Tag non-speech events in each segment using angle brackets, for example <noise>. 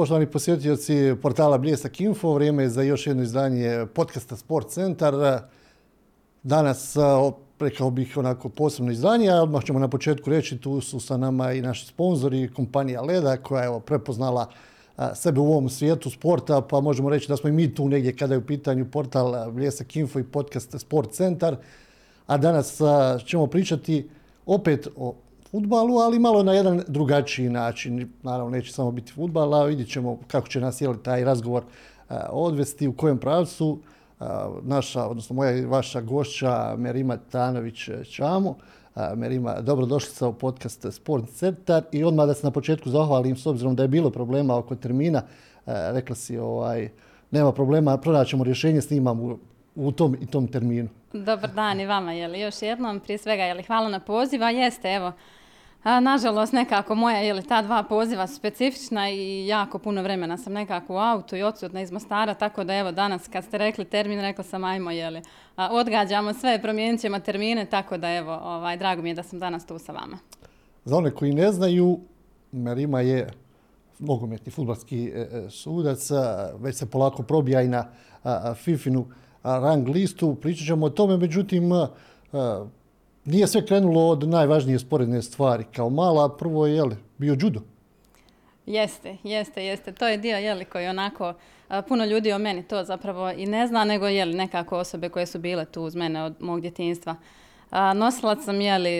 Poštovani posjetioci portala Bljesak Info, vrijeme je za još jedno izdanje podcasta Sport Centar. Danas, rekao bih, onako posebno izdanje, odmah ćemo na početku reći, tu su sa nama i naši sponzori, kompanija Leda, koja je prepoznala sebe u ovom svijetu sporta, pa možemo reći da smo i mi tu negdje kada je u pitanju portal Bljesak Info i podcast Sport Centar. A danas ćemo pričati opet o futbalu, ali malo na jedan drugačiji način. Naravno, neće samo biti futbal, a vidjet ćemo kako će nas jeli taj razgovor odvesti, u kojem pravcu. Naša, odnosno moja i vaša gošća Merima Tanović-Čamo. Merima, dobrodošlica u podcast Sport Centar i odmah da se na početku zahvalim s obzirom da je bilo problema oko termina. Rekla si, ovaj, nema problema, pronaćemo rješenje, snimam u, u tom i tom terminu. Dobar dan i vama, jeli još jednom. Prije svega, hvala na poziva. Jeste, evo, a, nažalost, nekako moja, je ta dva poziva specifična i jako puno vremena sam nekako u autu i odsutna iz Mostara, tako da evo danas kad ste rekli termin, rekla sam ajmo, jeli, a, odgađamo sve, promijenit ćemo termine, tako da evo, ovaj, drago mi je da sam danas tu sa vama. Za one koji ne znaju, Merima je nogometni futbalski e, e, sudac, već se polako probija i na Fifinu rang listu, pričat ćemo o tome, međutim, nije sve krenulo od najvažnije sporedne stvari. Kao mala, prvo je jeli, bio judo. Jeste, jeste, jeste. To je dio jeli, koji onako puno ljudi o meni to zapravo i ne zna, nego jeli nekako osobe koje su bile tu uz mene od mog djetinstva. Nosilac sam jeli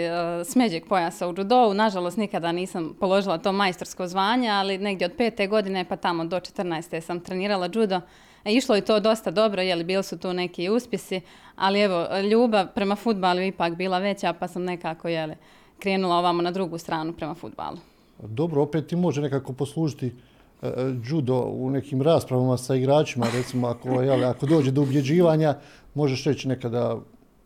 smeđeg pojasa u judovu, nažalost nikada nisam položila to majstorsko zvanje, ali negdje od pete godine pa tamo do 14. sam trenirala judo. E, išlo je to dosta dobro, jeli bili su tu neki uspjesi, ali evo, ljubav prema futbalu ipak bila veća, pa sam nekako jeli, krenula ovamo na drugu stranu prema futbalu. Dobro, opet ti može nekako poslužiti e, e, judo u nekim raspravama sa igračima, recimo ako, jeli, ako dođe do ubjeđivanja, možeš reći nekada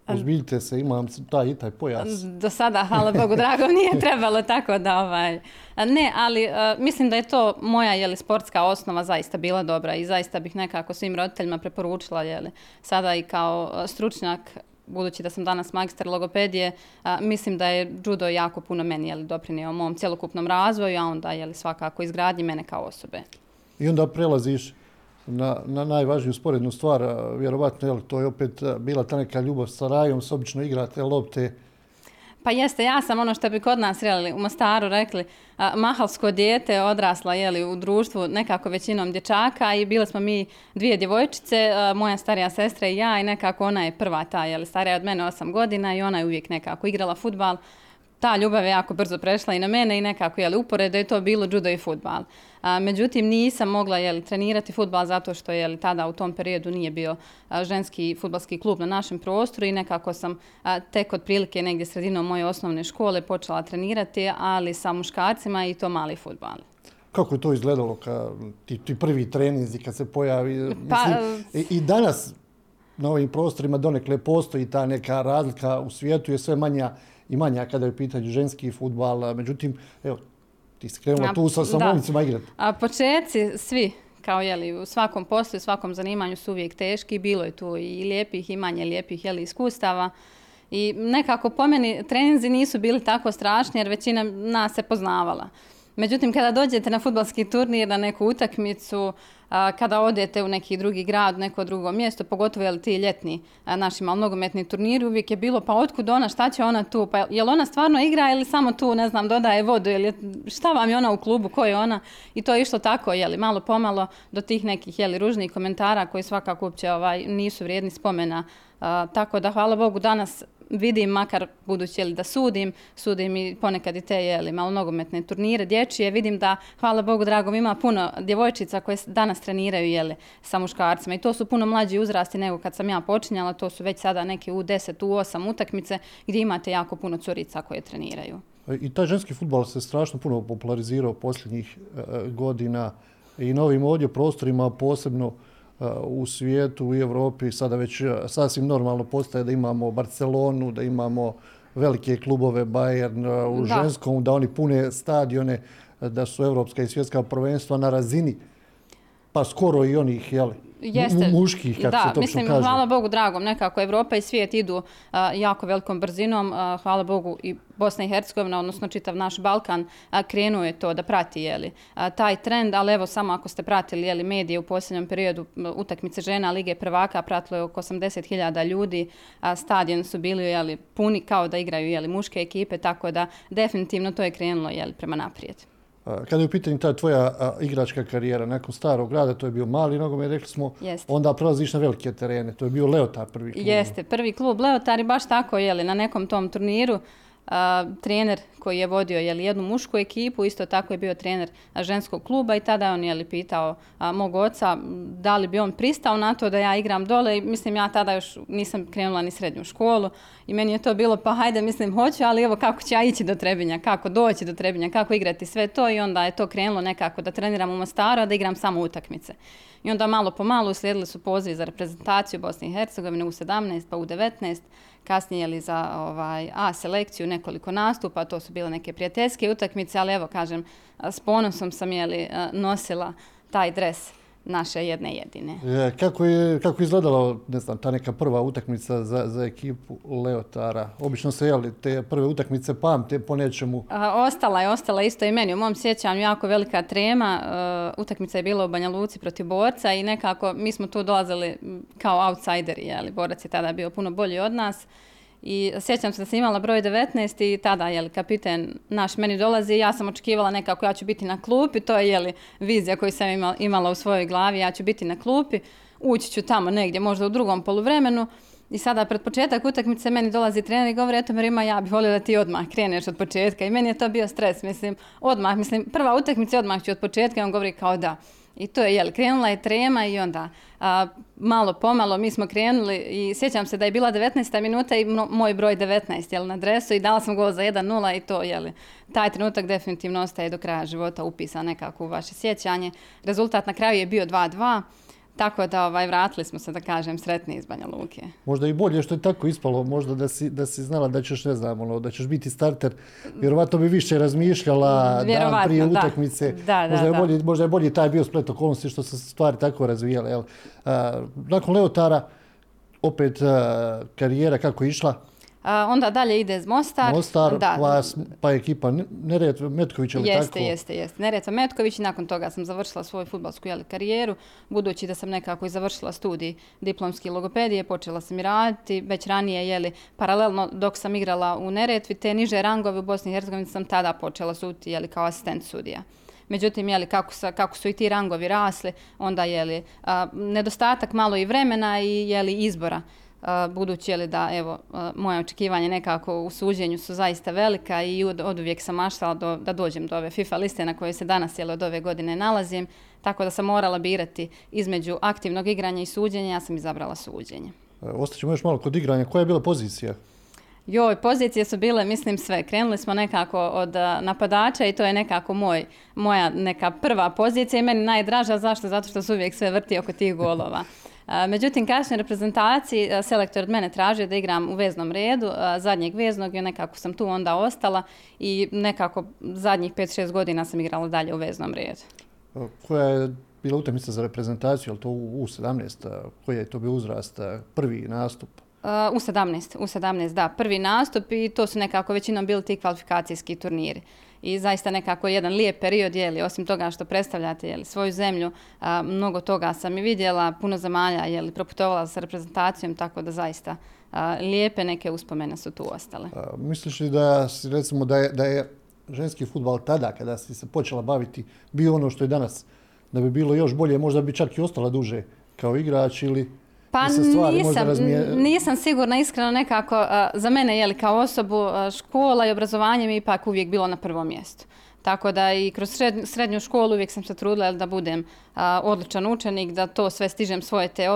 Uzbiljite se, imam taj i taj pojas. Do sada, hvala Bogu, drago, nije <laughs> trebalo tako da ovaj... Ne, ali uh, mislim da je to moja jeli, sportska osnova zaista bila dobra i zaista bih nekako svim roditeljima preporučila jeli, sada i kao stručnjak budući da sam danas magistar logopedije, a, mislim da je judo jako puno meni jeli, doprinio mom cjelokupnom razvoju, a onda jeli, svakako izgradnji mene kao osobe. I onda prelaziš na, na najvažniju sporednu stvar, vjerovatno, jel, to je opet bila ta neka ljubav sa rajom, s obično igrate lopte. Pa jeste, ja sam ono što bi kod nas jeli, u Mostaru rekli, a, mahalsko dijete odrasla jeli, u društvu nekako većinom dječaka i bile smo mi dvije djevojčice, a, moja starija sestra i ja i nekako ona je prva ta, jeli, starija od mene osam godina i ona je uvijek nekako igrala futbal ta ljubav je jako brzo prešla i na mene i nekako je uporedo je to bilo judo i futbal. A, međutim, nisam mogla jeli, trenirati futbal zato što je tada u tom periodu nije bio a, ženski futbalski klub na našem prostoru i nekako sam a, tek od prilike negdje sredinom moje osnovne škole počela trenirati, ali sa muškarcima i to mali futbal. Kako je to izgledalo ka, ti, ti prvi treninzi kad se pojavi? Pa, mislim, i, I danas na ovim prostorima donekle postoji ta neka razlika u svijetu je sve manja i manja kada je u pitanju ženski futbal. Međutim, evo, ti si krenula tu sa samovnicima igrati. A početci svi, kao jeli, u svakom poslu i svakom zanimanju su uvijek teški. Bilo je tu i lijepih i manje lijepih jeli, iskustava. I nekako po meni treninzi nisu bili tako strašni jer većina nas se poznavala. Međutim, kada dođete na futbalski turnir, na neku utakmicu, a, kada odete u neki drugi grad, neko drugo mjesto, pogotovo je ti ljetni naši malnogometni turniri, uvijek je bilo, pa otkud ona, šta će ona tu, pa je li ona stvarno igra ili samo tu, ne znam, dodaje vodu, ili šta vam je ona u klubu, ko je ona, i to je išlo tako, je li, malo pomalo do tih nekih, je li, ružnih komentara koji svakako uopće ovaj, nisu vrijedni spomena, tako da, hvala Bogu, danas vidim, makar budući jeli, da sudim, sudim i ponekad i te jeli, malo nogometne turnire dječje, vidim da, hvala Bogu dragom, ima puno djevojčica koje danas treniraju jeli, sa muškarcima i to su puno mlađi uzrasti nego kad sam ja počinjala, to su već sada neke u 10, u 8 utakmice gdje imate jako puno curica koje treniraju. I taj ženski futbol se strašno puno popularizirao posljednjih e, godina i novim ovdje prostorima posebno u svijetu, u Evropi, sada već sasvim normalno postaje da imamo Barcelonu, da imamo velike klubove Bayern u da. ženskom, da oni pune stadione, da su evropska i svjetska prvenstva na razini, pa skoro i onih, jeli, Jeste. muških, kako da, se mislim, kaže. hvala Bogu dragom, nekako Evropa i svijet idu jako velikom brzinom, hvala Bogu i Bosna i Hercegovina, odnosno čitav naš Balkan, krenuo je to da prati jeli, taj trend, ali evo samo ako ste pratili jeli, medije u posljednjem periodu utakmice žena Lige prvaka, pratilo je oko 80.000 ljudi, a stadion su bili jeli, puni kao da igraju jeli, muške ekipe, tako da definitivno to je krenulo jeli, prema naprijed. Kada je u pitanju ta tvoja igračka karijera nakon starog grada, to je bio mali nogomet, rekli smo, Jeste. onda prelaziš na velike terene. To je bio Leotar prvi klub. Jeste, prvi klub Leotar i baš tako, jeli, na nekom tom turniru trener koji je vodio jeli, jednu mušku ekipu, isto tako je bio trener ženskog kluba i tada je on pitao a, mog oca da li bi on pristao na to da ja igram dole i mislim ja tada još nisam krenula ni srednju školu i meni je to bilo pa hajde mislim hoću, ali evo kako ću ja ići do Trebinja, kako doći do Trebinja, kako igrati sve to i onda je to krenulo nekako da treniram u Mostaru, a da igram samo utakmice. I onda malo po malo uslijedili su pozivi za reprezentaciju Bosne i Hercegovine u 17 pa u 19 kasnije li za ovaj, A selekciju nekoliko nastupa, to su bile neke prijateljske utakmice, ali evo kažem, s ponosom sam jeli, nosila taj dres naše jedne jedine. E, kako je kako izgledala ne znam, ta neka prva utakmica za, za ekipu Leotara? Obično se jeli te prve utakmice pamte po nečemu. ostala je, ostala isto i meni. U mom sjećanju jako velika trema. Uh, utakmica je bila u Banja Luci protiv borca i nekako mi smo tu dolazili kao outsideri. Jeli. Borac je tada bio puno bolji od nas. I sjećam se da sam imala broj 19 i tada, jeli, kapiten naš meni dolazi i ja sam očekivala nekako ja ću biti na klupi, to je, jeli, vizija koju sam imala u svojoj glavi, ja ću biti na klupi, ući ću tamo negdje, možda u drugom poluvremenu. I sada pred početak utakmice meni dolazi trener i govori, eto Marima, ja bih volio da ti odmah kreneš od početka. I meni je to bio stres, mislim, odmah, mislim, prva utakmica odmah ću od početka i on govori kao da. I to je, jel, krenula je trema i onda a, malo pomalo mi smo krenuli i sjećam se da je bila 19. minuta i moj broj 19, jel, na dresu i dala sam gol za 1-0 i to, jel, taj trenutak definitivno ostaje do kraja života upisan nekako u vaše sjećanje. Rezultat na kraju je bio 2-2. Tako da ovaj, vratili smo se, da kažem, sretni iz Banja Luke. Možda i bolje što je tako ispalo, možda da si, da si znala da ćeš, ne znam, ono, da ćeš biti starter, vjerovatno bi više razmišljala dan prije utakmice. Da, možda, je Bolji, možda je bolji taj bio splet okolnosti što se stvari tako razvijale. Jel? nakon Leotara, opet karijera kako je išla, onda dalje ide iz Mostar. Mostar, da. Vas, pa ekipa Neretva Metković, ali jeste, tako? Jeste, jeste, Neretva Metković i nakon toga sam završila svoju futbalsku jeli, karijeru. Budući da sam nekako i završila studij diplomski logopedije, počela sam i raditi. Već ranije, jeli, paralelno dok sam igrala u Neretvi, te niže rangove u Bosni i Hercegovini sam tada počela suditi jeli, kao asistent sudija. Međutim, jeli, kako, sa, kako su i ti rangovi rasli, onda je nedostatak malo i vremena i jeli, izbora budući je li da evo moje očekivanje nekako u suđenju su zaista velika i od, od uvijek sam maštala do, da dođem do ove FIFA liste na kojoj se danas jel, od ove godine nalazim, tako da sam morala birati između aktivnog igranja i suđenja, ja sam izabrala suđenje. E, ostaćemo još malo kod igranja. Koja je bila pozicija? Joj, pozicije su bile, mislim, sve. Krenuli smo nekako od napadača i to je nekako moj, moja neka prva pozicija i meni najdraža. Zašto? Zato što se uvijek sve vrti oko tih golova. <laughs> Međutim, kasnije reprezentaciji selektor od mene tražio da igram u veznom redu, zadnjeg veznog i nekako sam tu onda ostala i nekako zadnjih 5-6 godina sam igrala dalje u veznom redu. Koja je bila utakmica za reprezentaciju, ali to u 17 koji je to bio uzrast, prvi nastup? u 17, u 17, da, prvi nastup i to su nekako većinom bili ti kvalifikacijski turniri i zaista nekako jedan lijep period, jeli, osim toga što predstavljate jeli, svoju zemlju, mnogo toga sam i vidjela, puno zemalja, jeli, proputovala sa reprezentacijom, tako da zaista lijepe neke uspomene su tu ostale. misliš li da, recimo, da je, da je ženski futbal tada, kada si se počela baviti, bio ono što je danas, da bi bilo još bolje, možda bi čak i ostala duže kao igrač ili pa nisam, nisam sigurna iskreno nekako, za mene je li kao osobu škola i obrazovanje mi ipak uvijek bilo na prvom mjestu. Tako da i kroz srednju školu uvijek sam se trudila da budem odličan učenik, da to sve stižem svoje te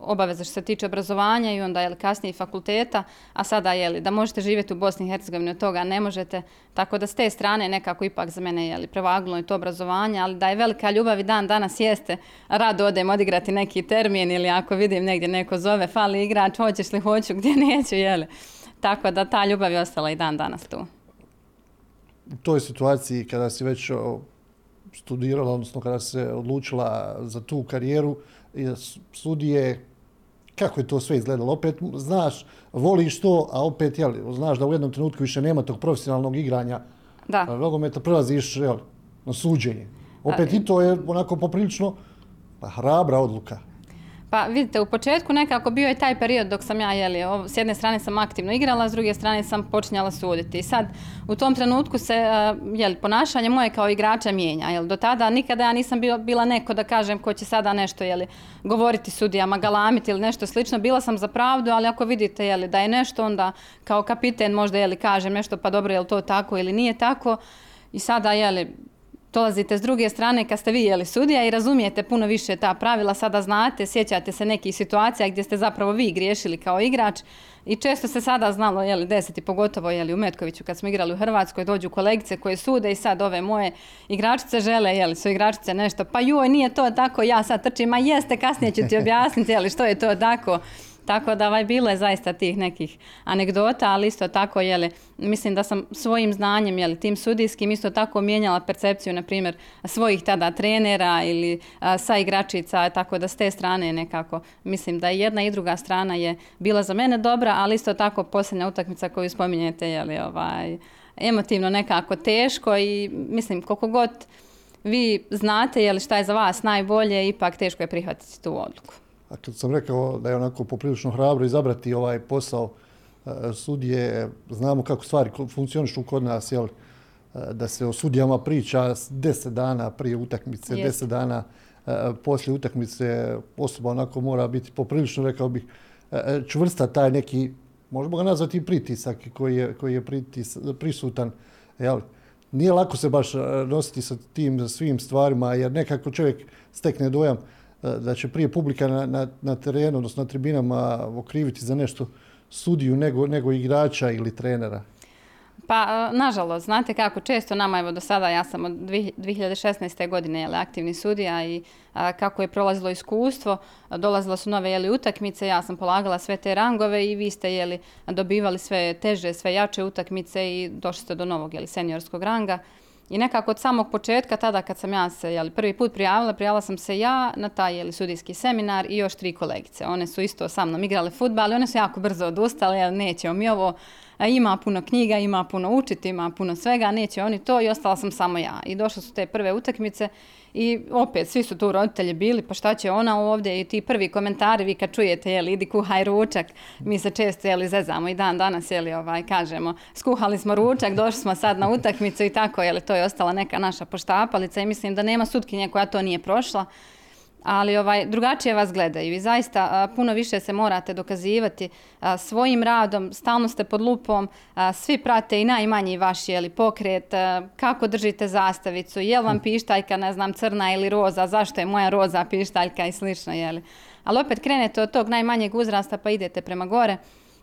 obaveze što se tiče obrazovanja i onda je kasnije fakulteta, a sada je li da možete živjeti u Bosni i Hercegovini od toga ne možete. Tako da s te strane nekako ipak za mene je li prevagnulo i to obrazovanje, ali da je velika ljubav i dan danas jeste, rado odem odigrati neki termin ili ako vidim negdje neko zove fali igrač, hoćeš li hoću, gdje neću, je Tako da ta ljubav je ostala i dan danas tu u toj situaciji kada si već studirala, odnosno kada se odlučila za tu karijeru, sudije, kako je to sve izgledalo. Opet znaš, voliš to, a opet jel, znaš da u jednom trenutku više nema tog profesionalnog igranja da. nogometa, prelaziš jel, na suđenje. Opet i to je onako poprilično pa, hrabra odluka. Pa vidite, u početku nekako bio je taj period dok sam ja, jeli, s jedne strane sam aktivno igrala, s druge strane sam počinjala suditi. I sad, u tom trenutku se, jeli, ponašanje moje kao igrača mijenja. Jel, do tada nikada ja nisam bila neko da kažem ko će sada nešto, jeli, govoriti sudijama, galamiti ili nešto slično. Bila sam za pravdu, ali ako vidite, jeli, da je nešto, onda kao kapiten možda, jeli, kažem nešto, pa dobro, je to tako ili nije tako. I sada, jeli, dolazite s druge strane kad ste vi jeli sudija i razumijete puno više ta pravila, sada znate, sjećate se nekih situacija gdje ste zapravo vi griješili kao igrač. I često se sada znalo, jeli, deseti, pogotovo jeli, u Metkoviću kad smo igrali u Hrvatskoj, dođu kolegice koje sude i sad ove moje igračice žele, jeli, su igračice nešto, pa joj, nije to tako, ja sad trčim, ma jeste, kasnije ću ti objasniti, jeli, što je to tako. Tako da ovaj, bilo je zaista tih nekih anegdota, ali isto tako, jeli, mislim da sam svojim znanjem, jeli, tim sudijskim, isto tako mijenjala percepciju, na primjer, svojih tada trenera ili sa igračica, tako da s te strane nekako, mislim da jedna i druga strana je bila za mene dobra, ali isto tako posljednja utakmica koju spominjete, jeli, ovaj, emotivno nekako teško i mislim koliko god vi znate jeli, šta je za vas najbolje, ipak teško je prihvatiti tu odluku. A kad sam rekao da je onako poprilično hrabro izabrati ovaj posao e, sudije, znamo kako stvari funkcionišu kod nas, jel, e, da se o sudijama priča deset dana prije utakmice, deset dana e, poslije utakmice osoba onako mora biti poprilično, rekao bih, čvrsta taj neki, možemo ga nazvati pritisak koji je, koji je prisutan. Jel? Nije lako se baš nositi sa tim svim stvarima, jer nekako čovjek stekne dojam da će prije publika na, na, na terenu, odnosno na tribinama okriviti za nešto sudiju nego, nego igrača ili trenera? Pa, nažalost, znate kako, često nama, evo do sada, ja sam od 2016. godine jeli, aktivni sudija i kako je prolazilo iskustvo, dolazilo su nove jeli, utakmice, ja sam polagala sve te rangove i vi ste jeli, dobivali sve teže, sve jače utakmice i došli ste do novog jeli, seniorskog ranga. I nekako od samog početka, tada kad sam ja se prvi put prijavila, prijavila sam se ja na taj sudijski seminar i još tri kolegice. One su isto sa mnom igrale futbal, ali one su jako brzo odustale, jer nećemo mi ovo, ima puno knjiga, ima puno učiti, ima puno svega, neće oni to i ostala sam samo ja. I došle su te prve utakmice i opet, svi su tu roditelji bili, pa šta će ona ovdje? I ti prvi komentari, vi kad čujete, jeli, idi kuhaj ručak, mi se često, jeli, zezamo i dan danas, jeli, ovaj, kažemo, skuhali smo ručak, došli smo sad na utakmicu. I tako, jeli, to je ostala neka naša poštapalica i mislim da nema sutkinje koja to nije prošla ali ovaj, drugačije vas gledaju i zaista puno više se morate dokazivati svojim radom, stalno ste pod lupom, svi prate i najmanji vaš jeli, pokret, kako držite zastavicu, je li vam hm. pištaljka, ne znam, crna ili roza, zašto je moja roza pištaljka i slično, jeli. Ali opet krenete od tog najmanjeg uzrasta pa idete prema gore.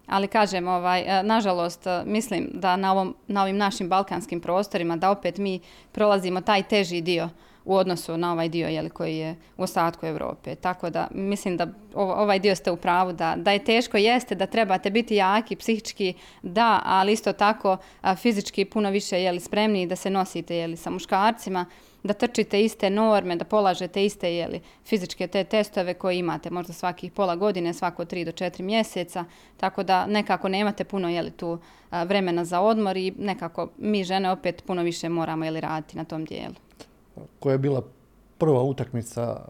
Ali kažem, ovaj, nažalost, mislim da na, ovom, na ovim našim balkanskim prostorima, da opet mi prolazimo taj teži dio u odnosu na ovaj dio jeli, koji je u ostatku Europe. Tako da mislim da ovaj dio ste u pravu da, da je teško, jeste da trebate biti jaki, psihički, da, ali isto tako fizički puno više jeli, spremni da se nosite jeli, sa muškarcima, da trčite iste norme, da polažete iste jeli, fizičke te testove koje imate možda svakih pola godine, svako tri do četiri mjeseca, tako da nekako nemate puno jeli, tu vremena za odmor i nekako mi žene opet puno više moramo jeli, raditi na tom dijelu koja je bila prva utakmica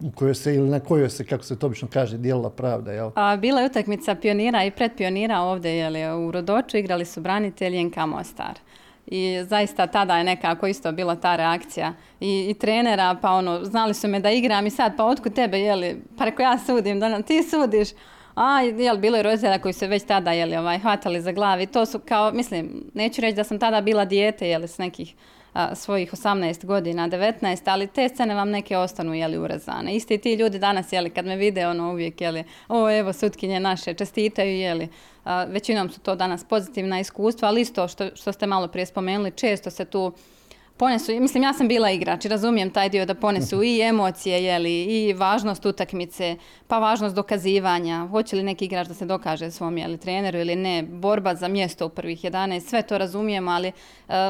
u kojoj se ili na kojoj se, kako se to obično kaže, dijelila pravda, jel? A, bila je utakmica pionira i predpionira ovdje, jel, u Rodoču igrali su branitelji NK Mostar. I zaista tada je nekako isto bila ta reakcija i, i trenera, pa ono, znali su me da igram i sad, pa otkud tebe, jeli, pa reko ja sudim, da ti sudiš, a jel, bilo je roditelja koji su već tada jeli, ovaj, hvatali za glavi. To su kao, mislim, neću reći da sam tada bila dijete, jeli, s nekih svojih 18 godina, 19, ali te scene vam neke ostanu jeli urezane. Isti ti ljudi danas jeli kad me vide ono uvijek jeli, o evo sutkinje naše čestitaju jeli. većinom su to danas pozitivna iskustva, ali isto što, što ste malo prije spomenuli, često se tu ponesu, mislim ja sam bila igrač i razumijem taj dio da ponesu i emocije jeli, i važnost utakmice, pa važnost dokazivanja, hoće li neki igrač da se dokaže svom jeli, treneru ili ne, borba za mjesto u prvih 11, sve to razumijem, ali e,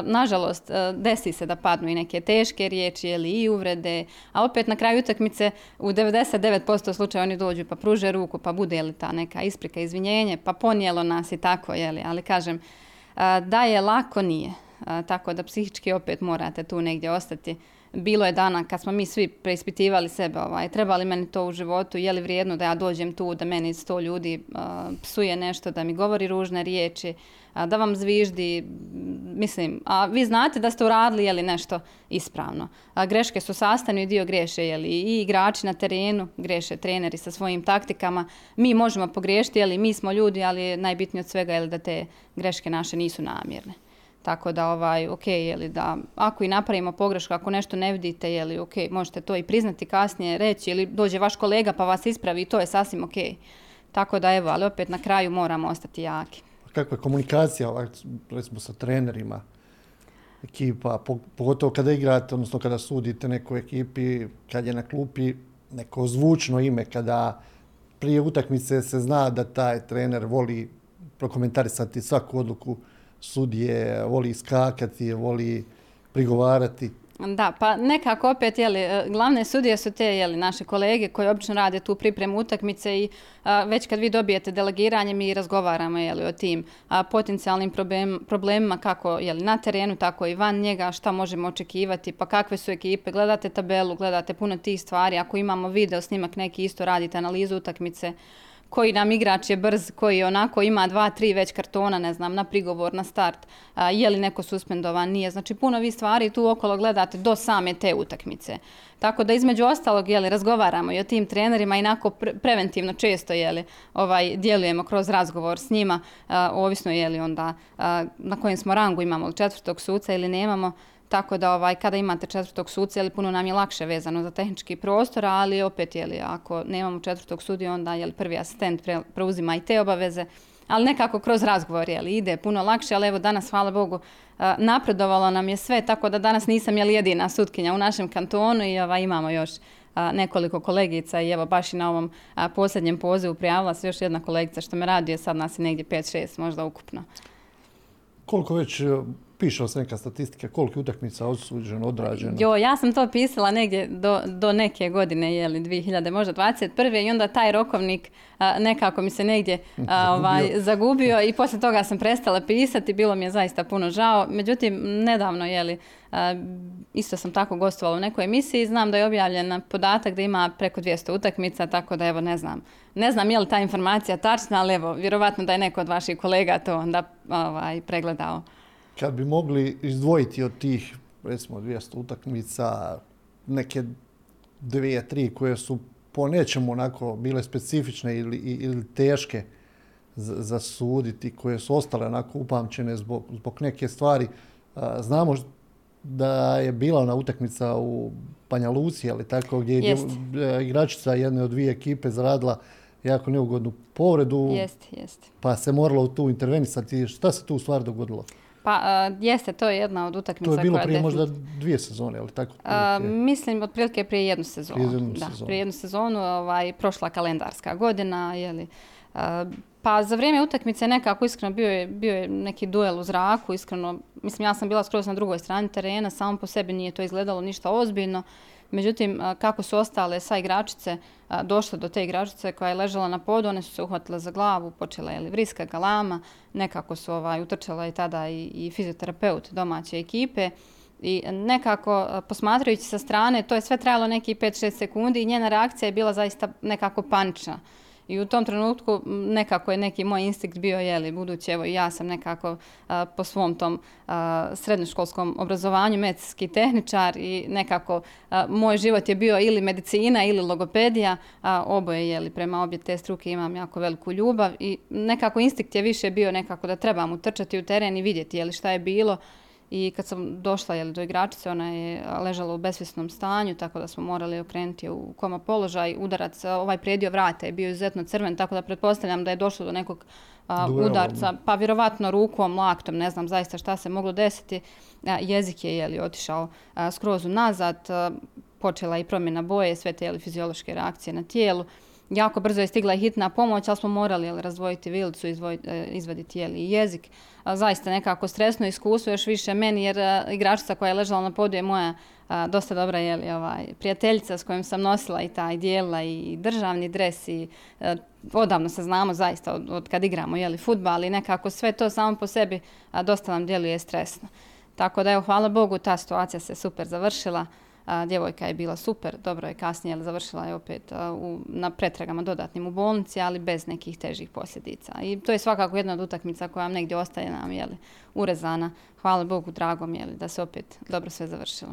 nažalost e, desi se da padnu i neke teške riječi jeli, i uvrede, a opet na kraju utakmice u 99% slučaja oni dođu pa pruže ruku, pa bude li ta neka isprika, izvinjenje, pa ponijelo nas i tako, jeli, ali kažem, da je lako nije tako da psihički opet morate tu negdje ostati. Bilo je dana kad smo mi svi preispitivali sebe, ovaj, treba li meni to u životu, je li vrijedno da ja dođem tu, da meni sto ljudi psuje nešto, da mi govori ružne riječi, da vam zviždi, mislim, a vi znate da ste uradili je li nešto ispravno. A greške su sastavni dio greše, je li i igrači na terenu, greše treneri sa svojim taktikama, mi možemo pogriješiti, je mi smo ljudi, ali najbitnije od svega je da te greške naše nisu namjerne. Tako da, ovaj, ok, li da ako i napravimo pogrešku, ako nešto ne vidite, je li ok, možete to i priznati kasnije, reći ili dođe vaš kolega pa vas ispravi i to je sasvim ok. Tako da evo, ali opet na kraju moramo ostati jaki. Kakva je komunikacija, recimo sa trenerima, ekipa, pogotovo kada igrate, odnosno kada sudite nekoj ekipi, kad je na klupi neko zvučno ime, kada prije utakmice se zna da taj trener voli prokomentarisati svaku odluku sudije, voli skakati, voli prigovarati. Da, pa nekako opet, jeli, e, glavne sudije su te, jeli, naše kolege koji obično rade tu pripremu utakmice i već kad vi dobijete delegiranje mi razgovaramo, jeli, o tim potencijalnim problemima kako, jeli, na terenu, tako i van njega, šta možemo očekivati, pa kakve su ekipe, gledate tabelu, gledate puno tih stvari, ako imamo video snimak neki isto radite analizu utakmice, koji nam igrač je brz, koji onako ima dva, tri već kartona, ne znam, na prigovor, na start, je li neko suspendovan, nije. Znači puno vi stvari tu okolo gledate do same te utakmice. Tako da između ostalog jeli, razgovaramo i o tim trenerima inako preventivno često jeli, ovaj, djelujemo kroz razgovor s njima, ovisno je li onda na kojem smo rangu imamo četvrtog suca ili nemamo. Tako da ovaj, kada imate četvrtog suca, jeli, puno nam je lakše vezano za tehnički prostor, ali opet jeli, ako nemamo četvrtog sudija, onda jeli, prvi asistent preuzima i te obaveze. Ali nekako kroz razgovor jeli, ide puno lakše, ali evo danas, hvala Bogu, napredovalo nam je sve, tako da danas nisam jeli, jedina sutkinja u našem kantonu i ovaj, imamo još nekoliko kolegica i evo baš i na ovom posljednjem pozivu prijavila se još jedna kolegica što me raduje, sad nas je negdje 5-6 možda ukupno. Koliko već piše se neka statistika koliko utakmica osuđeno, odrađeno. Jo, ja sam to pisala negdje do, do neke godine, je li 2000, možda 21. i onda taj rokovnik nekako mi se negdje <laughs> ovaj, zagubio i poslije toga sam prestala pisati, bilo mi je zaista puno žao. Međutim, nedavno, je li, isto sam tako gostovala u nekoj emisiji i znam da je objavljen podatak da ima preko 200 utakmica, tako da evo ne znam. Ne znam je li ta informacija tačna, ali evo, vjerovatno da je neko od vaših kolega to onda ovaj, pregledao kad bi mogli izdvojiti od tih, recimo, 200 utakmica, neke dvije, tri koje su po nečemu onako bile specifične ili, ili teške za, suditi, koje su ostale onako upamćene zbog, zbog neke stvari. Znamo da je bila ona utakmica u Panja Luci, ali tako, gdje je igračica jedne od dvije ekipe zaradila jako neugodnu povredu. Jeste, jeste. Pa se moralo tu intervenisati. Šta se tu u stvari dogodilo? Pa jeste, to je jedna od utakmica. To je bilo prije možda dvije sezone, ali tako? mislim, otprilike prije jednu sezonu. Prije jednu da, sezonu. prije jednu sezonu, ovaj, prošla kalendarska godina, jeli. pa za vrijeme utakmice nekako iskreno bio je, bio je neki duel u zraku, iskreno, mislim ja sam bila skroz na drugoj strani terena, samo po sebi nije to izgledalo ništa ozbiljno. Međutim, kako su ostale sa igračice došle do te igračice koja je ležala na podu, one su se uhvatile za glavu, počela je vriska, galama, nekako su ovaj, utrčala i tada i, i fizioterapeut domaće ekipe. I nekako, posmatrajući sa strane, to je sve trajalo neki 5-6 sekundi i njena reakcija je bila zaista nekako panična. I u tom trenutku nekako je neki moj instinkt bio, jeli, budući evo ja sam nekako po svom tom srednjoškolskom obrazovanju medicinski tehničar i nekako moj život je bio ili medicina ili logopedija, a oboje jeli, prema obje te struke imam jako veliku ljubav i nekako instinkt je više bio nekako da trebam utrčati u teren i vidjeti jeli, šta je bilo i kad sam došla jeli, do igračice, ona je ležala u besvjesnom stanju, tako da smo morali okrenuti u koma položaj. Udarac, ovaj predio vrata je bio izuzetno crven, tako da pretpostavljam da je došlo do nekog udarca, pa vjerovatno rukom, laktom, ne znam zaista šta se moglo desiti. jezik je jeli, otišao skroz nazad, počela i promjena boje, sve te jeli, fiziološke reakcije na tijelu. Jako brzo je stigla hitna pomoć, ali smo morali jeli, razdvojiti vilicu, e, izvaditi jeli, jezik zaista nekako stresno iskustvo, još više meni jer igračica koja je ležala na podu je moja dosta dobra je ovaj, prijateljica s kojom sam nosila i taj dijela i državni dres i odavno se znamo zaista od, kad igramo jeli, futbal i nekako sve to samo po sebi dosta nam djeluje stresno. Tako da evo, hvala Bogu, ta situacija se super završila. A, djevojka je bila super, dobro je kasnije završila je opet u, na pretragama dodatnim u bolnici, ali bez nekih težih posljedica. I to je svakako jedna od utakmica koja vam negdje ostaje nam jeli, urezana. Hvala Bogu, drago mi je da se opet dobro sve završilo.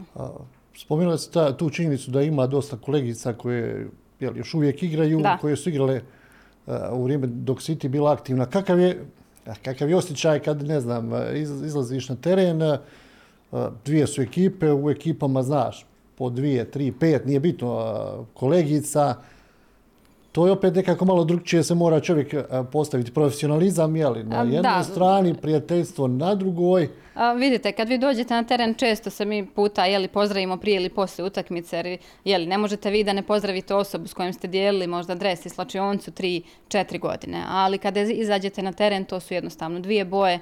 Spomenula se tu činjenicu da ima dosta kolegica koje još uvijek igraju, koje su igrale u vrijeme dok City bila aktivna. Kakav je, kakav je osjećaj kad, ne znam, izlaziš na teren, dvije su ekipe, u ekipama, znaš, po dvije, tri, pet, nije bitno, kolegica, to je opet nekako malo drugčije se mora čovjek postaviti. Profesionalizam, jeli, na jednoj strani, prijateljstvo na drugoj. A, vidite, kad vi dođete na teren, često se mi puta jeli, pozdravimo prije ili poslije utakmice, jer jeli, ne možete vi da ne pozdravite osobu s kojom ste dijelili možda dres i slačioncu tri, četiri godine. Ali kada izađete na teren, to su jednostavno dvije boje.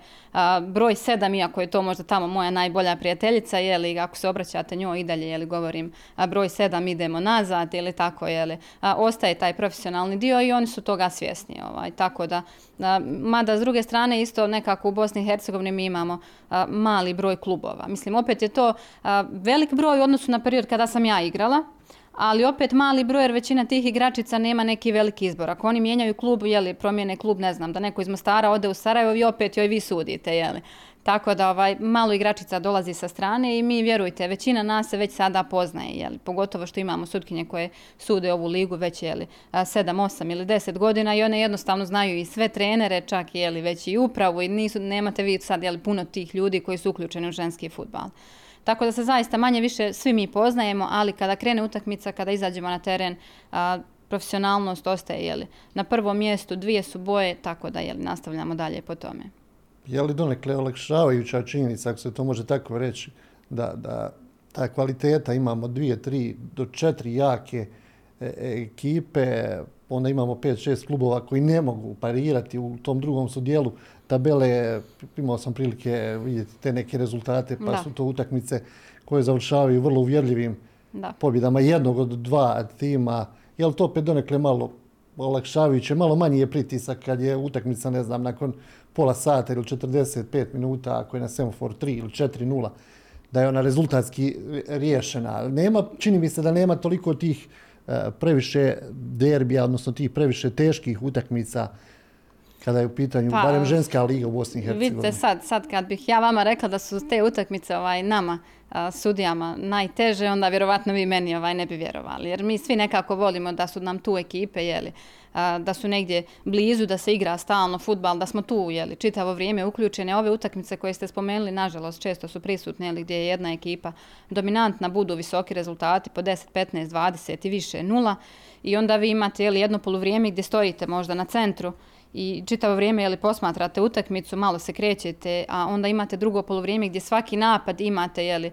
broj sedam, iako je to možda tamo moja najbolja prijateljica, jeli, ako se obraćate njoj i dalje, jeli, govorim a, broj sedam, idemo nazad ili tako, jeli, ostaje taj profesionalni dio i oni su toga svjesni. Ovaj, tako da, mada s druge strane isto nekako u Bosni i Hercegovini mi imamo mali broj klubova. Mislim, opet je to velik broj u odnosu na period kada sam ja igrala, ali opet mali broj jer većina tih igračica nema neki veliki izbor. Ako oni mijenjaju klub, jeli, promijene klub, ne znam, da neko iz Mostara ode u Sarajevo i opet joj vi sudite, jeli. Tako da ovaj, malo igračica dolazi sa strane i mi vjerujte, većina nas se već sada poznaje, jeli, pogotovo što imamo sutkinje koje sude ovu ligu već jeli, 7, 8 ili 10 godina i one jednostavno znaju i sve trenere, čak jeli, već i upravu i nisu, nemate vi sad jeli, puno tih ljudi koji su uključeni u ženski futbal. Tako da se zaista manje više svi mi poznajemo, ali kada krene utakmica, kada izađemo na teren, profesionalnost ostaje jeli, na prvom mjestu, dvije su boje, tako da jeli, nastavljamo dalje po tome je li donekle olakšavajuća činjenica, ako se to može tako reći, da, da ta kvaliteta imamo dvije, tri do četiri jake e, ekipe, onda imamo pet, šest klubova koji ne mogu parirati u tom drugom su dijelu tabele, imao sam prilike vidjeti te neke rezultate, pa su to utakmice koje završavaju vrlo uvjerljivim da. pobjedama jednog od dva tima. Je li to opet donekle malo olakšavajuće, malo manji je pritisak kad je utakmica, ne znam, nakon pola sata ili 45 minuta, ako je na semafor 3 ili 4-0, da je ona rezultatski riješena. Nema, čini mi se da nema toliko tih e, previše derbija, odnosno tih previše teških utakmica kada je u pitanju pa, barem ženska liga u Bosni i Hercegovini. Vidite sad, sad kad bih ja vama rekla da su te utakmice ovaj, nama sudijama najteže, onda vjerovatno vi meni ovaj, ne bi vjerovali. Jer mi svi nekako volimo da su nam tu ekipe, jeli, da su negdje blizu, da se igra stalno futbal, da smo tu jeli, čitavo vrijeme uključene. Ove utakmice koje ste spomenuli, nažalost, često su prisutne, jeli, gdje je jedna ekipa dominantna, budu visoki rezultati po 10, 15, 20 i više nula. I onda vi imate jeli, jedno poluvrijeme gdje stojite možda na centru i čitavo vrijeme jeli posmatrate utakmicu, malo se krećete, a onda imate drugo polovrijeme gdje svaki napad imate jeli, e,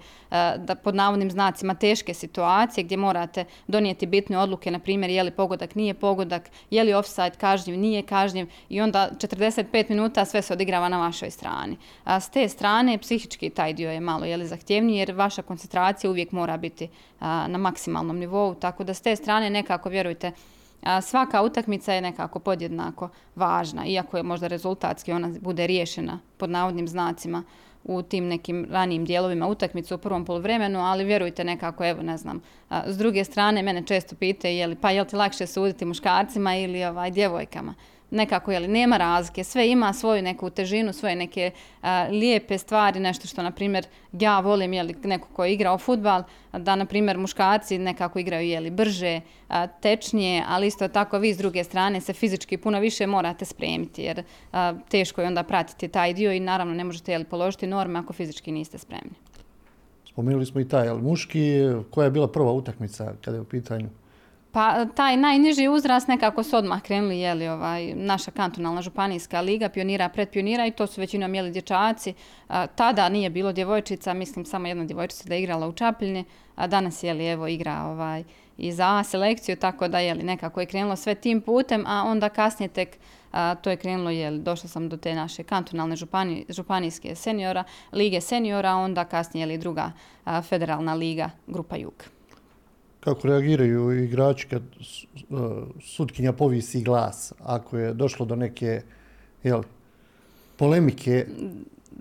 da pod navodnim znacima teške situacije gdje morate donijeti bitne odluke, na primjer je li pogodak, nije pogodak, je li offside kažnjiv, nije kažnjiv i onda 45 minuta sve se odigrava na vašoj strani. A s te strane psihički taj dio je malo jeli, zahtjevniji jer vaša koncentracija uvijek mora biti na maksimalnom nivou, tako da s te strane nekako vjerujte svaka utakmica je nekako podjednako važna, iako je možda rezultatski ona bude riješena pod navodnim znacima u tim nekim ranijim dijelovima utakmice u prvom poluvremenu, ali vjerujte nekako, evo ne znam, s druge strane mene često pitaju je li, pa je li ti lakše suditi muškarcima ili ovaj, djevojkama. Nekako, jeli, nema razlike, sve ima svoju neku težinu, svoje neke lijepe stvari, nešto što, na primjer, ja volim, jeli, neko ko je igrao futbal, da, na primjer, muškarci nekako igraju, jeli, brže, tečnije, ali isto tako vi s druge strane se fizički puno više morate spremiti, jer teško je onda pratiti taj dio i naravno ne možete, jeli, položiti norme ako fizički niste spremni. Spomenuli smo i taj, ali muški, koja je bila prva utakmica kada je u pitanju? Pa taj najniži uzrast nekako su odmah krenuli, jeli, ovaj, naša kantonalna županijska liga, pionira, predpionira i to su većinom jeli dječaci. tada nije bilo djevojčica, mislim samo jedna djevojčica da je igrala u Čapljini, a danas je li evo igra ovaj, i za selekciju, tako da je li nekako je krenulo sve tim putem, a onda kasnije tek to je krenulo, jel, došla sam do te naše kantonalne županijske seniora, lige seniora, onda kasnije je li druga federalna liga, grupa Jug kako reagiraju igrači kad sutkinja povisi glas ako je došlo do neke jel, polemike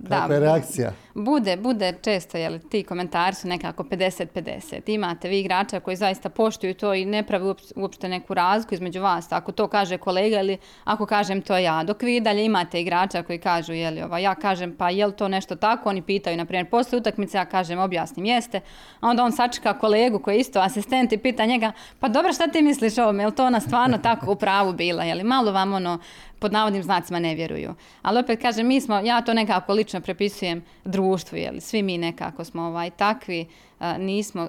Kakva je reakcija? Bude, bude često, jel, ti komentari su nekako 50-50. Imate vi igrača koji zaista poštuju to i ne pravi uopšte neku razliku između vas. Ako to kaže kolega ili ako kažem to ja. Dok vi dalje imate igrača koji kažu, jel, ova, ja kažem pa jel to nešto tako, oni pitaju, na primjer, poslije utakmice ja kažem objasnim jeste, a onda on sačeka kolegu koji je isto asistent i pita njega, pa dobro šta ti misliš o ovome, jel to ona stvarno tako u pravu bila, jel, malo vam ono pod navodnim znacima ne vjeruju. Ali opet kažem, mi smo, ja to nekako lično prepisujem društvu, jel, svi mi nekako smo ovaj, takvi, nismo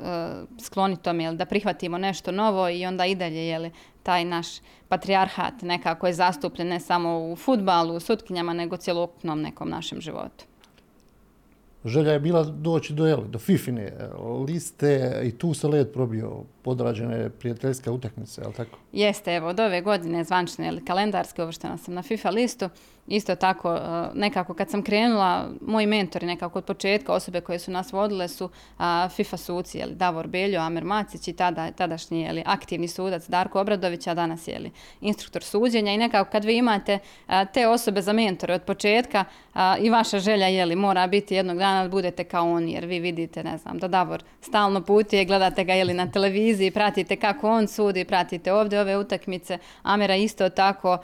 skloni tome jel, da prihvatimo nešto novo i onda i dalje jel, taj naš patrijarhat nekako je zastupljen ne samo u futbalu, u sutkinjama, nego cjelokupnom nekom našem životu. Želja je bila doći do, jel, do Fifine liste i tu se led probio podrađene prijateljske utakmice, je tako? Jeste, evo, od ove godine zvančne ili kalendarske uvrštena sam na FIFA listu isto tako, e, nekako kad sam krenula, moji mentori nekako od početka, osobe koje su nas vodile su FIFA suci, jeli, Davor Beljo, Amer Macić i tada, tadašnji jeli, aktivni sudac Darko Obradović, a danas je instruktor suđenja i nekako kad vi imate te osobe za mentore od početka i vaša želja je li mora biti jednog dana da budete kao oni, jer vi vidite, ne znam, da Davor stalno putuje, gledate ga jeli na televiziji, pratite kako on sudi, pratite ovdje ove utakmice, Amera isto tako,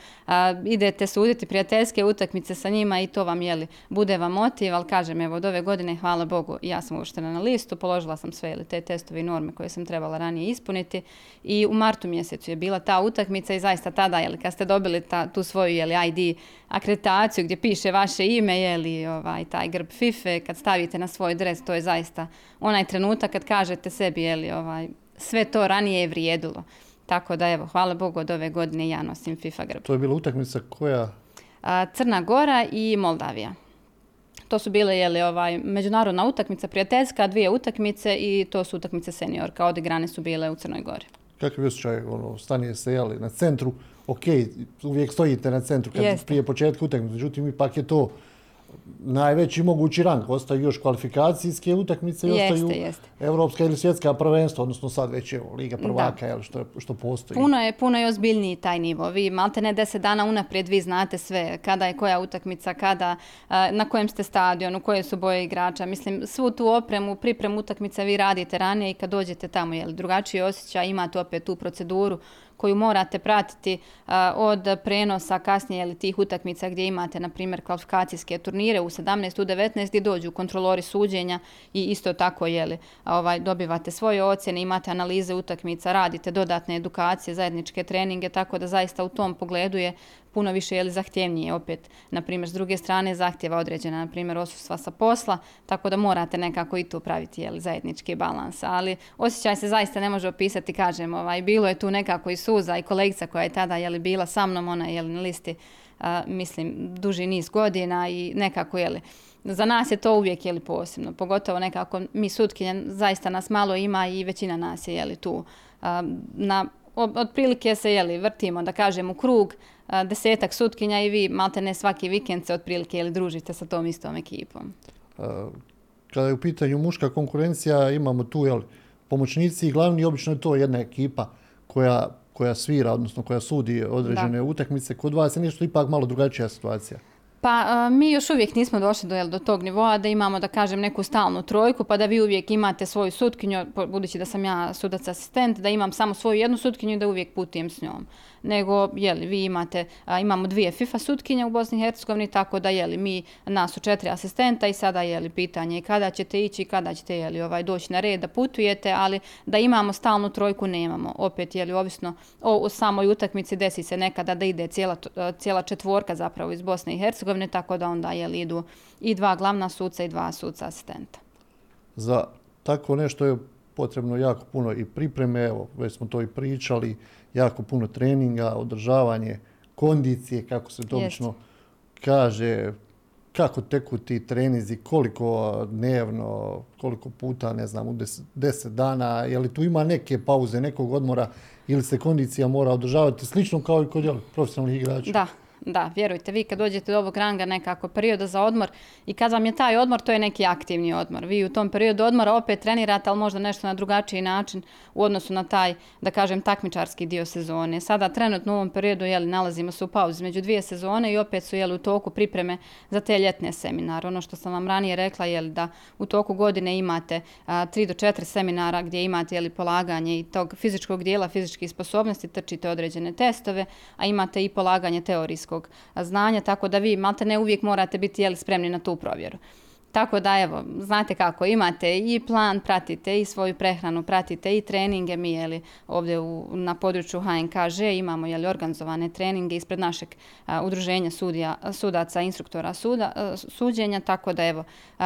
idete suditi prijateljski utakmice sa njima i to vam jeli, bude vam motiv, ali kažem evo od ove godine hvala Bogu ja sam uvrštena na listu, položila sam sve ili te testove i norme koje sam trebala ranije ispuniti i u martu mjesecu je bila ta utakmica i zaista tada jeli, kad ste dobili ta, tu svoju jeli, ID akreditaciju gdje piše vaše ime jeli, ovaj, taj grb FIFA, kad stavite na svoj dres to je zaista onaj trenutak kad kažete sebi jeli, ovaj, sve to ranije je vrijedilo. Tako da evo, hvala Bogu od ove godine ja nosim FIFA grb. To je bila utakmica koja Crna Gora i Moldavija. To su bile jeli, ovaj, međunarodna utakmica, prijateljska, dvije utakmice i to su utakmice seniorka. Odigrane su bile u Crnoj Gori. Kakav je osjećaj, ono, stanije se jeli, na centru, ok, uvijek stojite na centru kad prije početka utakmice, međutim ipak je to najveći mogući rang. Ostaju još kvalifikacijske utakmice i ostaju jeste. europska ili svjetska prvenstva, odnosno sad već je Liga prvaka, jel, što, što postoji. Puno je, puno je ozbiljniji taj nivo. Vi malte ne deset dana unaprijed vi znate sve, kada je koja utakmica, kada, na kojem ste stadionu, koje su boje igrača. Mislim, svu tu opremu, pripremu utakmica vi radite ranije i kad dođete tamo, jel, drugačiji osjećaj, imate opet tu proceduru koju morate pratiti od prenosa kasnije ili tih utakmica gdje imate na primjer kvalifikacijske turnire u 17 u 19 gdje dođu kontrolori suđenja i isto tako jeli, ovaj, dobivate svoje ocjene, imate analize utakmica, radite dodatne edukacije, zajedničke treninge, tako da zaista u tom pogledu je puno više je li zahtjevnije opet. Na primjer, s druge strane zahtjeva određena, na primjer, osustva sa posla, tako da morate nekako i tu praviti je li, zajednički balans. Ali osjećaj se zaista ne može opisati, kažem, ovaj, bilo je tu nekako i suza i kolegica koja je tada je li, bila sa mnom, ona je li, na listi, mislim, duži niz godina i nekako je li, za nas je to uvijek je li posebno, pogotovo nekako mi sutkinje, zaista nas malo ima i većina nas je li tu na otprilike se jeli, vrtimo, da kažem, u krug, desetak sutkinja i vi malte ne svaki vikend se otprilike jeli, družite sa tom istom ekipom. Kada je u pitanju muška konkurencija, imamo tu jel, pomoćnici i glavni, obično je to jedna ekipa koja, koja svira, odnosno koja sudi određene utakmice. Kod vas je nešto ipak malo drugačija situacija. Pa mi još uvijek nismo došli do, do tog nivoa da imamo, da kažem, neku stalnu trojku, pa da vi uvijek imate svoju sutkinju, budući da sam ja sudac asistent, da imam samo svoju jednu sutkinju i da uvijek putujem s njom. Nego, jeli, vi imate, imamo dvije FIFA sutkinje u Bosni i Hercegovini, tako da, jeli, mi, nas su četiri asistenta i sada, jeli, pitanje kada ćete ići, kada ćete, jeli, ovaj, doći na red da putujete, ali da imamo stalnu trojku nemamo. Opet, jeli, ovisno o, o samoj utakmici desi se nekada da ide cijela, cijela četvorka zapravo iz Bosne i Hercegovine, tako da onda jel, idu i dva glavna suca i dva suca asistenta. Za tako nešto je potrebno jako puno i pripreme, evo, već smo to i pričali, jako puno treninga, održavanje kondicije, kako se to obično kaže, kako teku ti trenizi, koliko dnevno, koliko puta, ne znam, u deset, dana, je li tu ima neke pauze, nekog odmora ili se kondicija mora održavati slično kao i kod profesionalnih igrača? Da, da, vjerujte, vi kad dođete do ovog ranga nekako perioda za odmor i kad vam je taj odmor, to je neki aktivni odmor. Vi u tom periodu odmora opet trenirate, ali možda nešto na drugačiji način u odnosu na taj, da kažem, takmičarski dio sezone. Sada trenutno u ovom periodu jeli, nalazimo se u pauzi među dvije sezone i opet su jeli, u toku pripreme za te ljetne seminare. Ono što sam vam ranije rekla je da u toku godine imate tri do četiri seminara gdje imate jeli, polaganje i tog fizičkog dijela fizičkih sposobnosti, trčite određene testove, a imate i polaganje teorijskog znanja, tako da vi malte ne uvijek morate biti jeli, spremni na tu provjeru. Tako da evo, znate kako, imate i plan, pratite i svoju prehranu, pratite i treninge. Mi jeli, ovdje u, na području HNKŽ imamo jeli, organizovane treninge ispred našeg udruženja sudija, sudaca, instruktora suda, suđenja, tako da evo,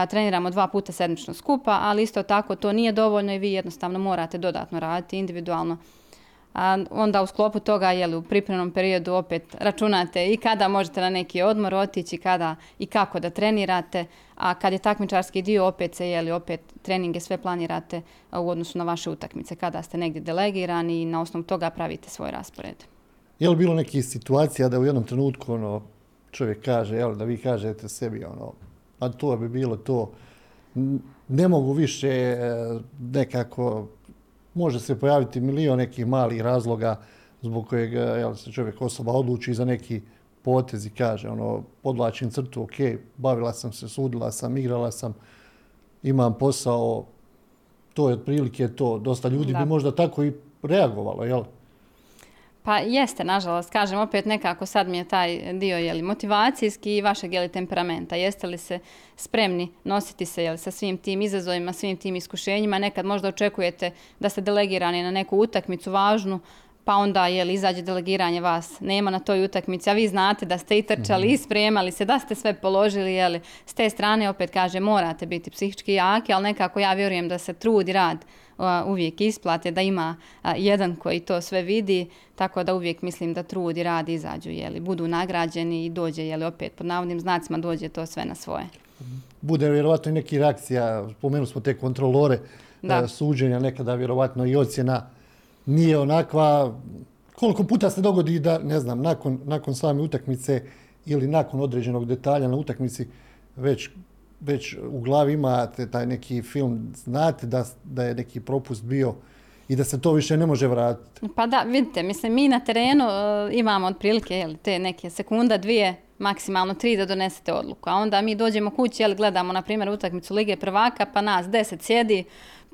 treniramo dva puta sedmično skupa, ali isto tako to nije dovoljno i vi jednostavno morate dodatno raditi individualno a onda u sklopu toga jeli, u pripremnom periodu opet računate i kada možete na neki odmor otići, kada i kako da trenirate, a kad je takmičarski dio opet se jeli, opet treninge sve planirate u odnosu na vaše utakmice, kada ste negdje delegirani i na osnovu toga pravite svoj raspored. Je li bilo nekih situacija da u jednom trenutku ono, čovjek kaže, jel, da vi kažete sebi ono, a to bi bilo to, ne mogu više e, nekako može se pojaviti milion nekih malih razloga zbog kojeg jel, se čovjek osoba odluči za neki potez i kaže, ono, podlačim crtu, ok, bavila sam se, sudila sam, igrala sam, imam posao, to je otprilike to. Dosta ljudi bi možda tako i reagovalo, jel? Pa jeste, nažalost, kažem opet nekako sad mi je taj dio jeli, motivacijski i vašeg jeli, temperamenta. Jeste li se spremni nositi se jeli, sa svim tim izazovima, svim tim iskušenjima? Nekad možda očekujete da ste delegirani na neku utakmicu važnu, pa onda jeli, izađe delegiranje vas, nema na toj utakmici, a vi znate da ste i trčali i mhm. spremali se, da ste sve položili, jeli, s te strane opet kaže morate biti psihički jaki, ali nekako ja vjerujem da se trudi rad uvijek isplate, da ima jedan koji to sve vidi, tako da uvijek mislim da trudi, rad izađu, jeli, budu nagrađeni i dođe, jeli, opet pod navodnim znacima dođe to sve na svoje. Bude vjerovatno i neki reakcija, spomenuli smo te kontrolore da. suđenja, nekada vjerovatno i ocjena nije onakva, koliko puta se dogodi da, ne znam, nakon, nakon same utakmice ili nakon određenog detalja na utakmici već već u glavi imate taj neki film, znate da, da je neki propust bio i da se to više ne može vratiti. Pa da, vidite, mislim, mi na terenu uh, imamo otprilike jel, te neke sekunda, dvije, maksimalno tri da donesete odluku. A onda mi dođemo kući, jel, gledamo, na primjer, utakmicu Lige prvaka, pa nas deset sjedi,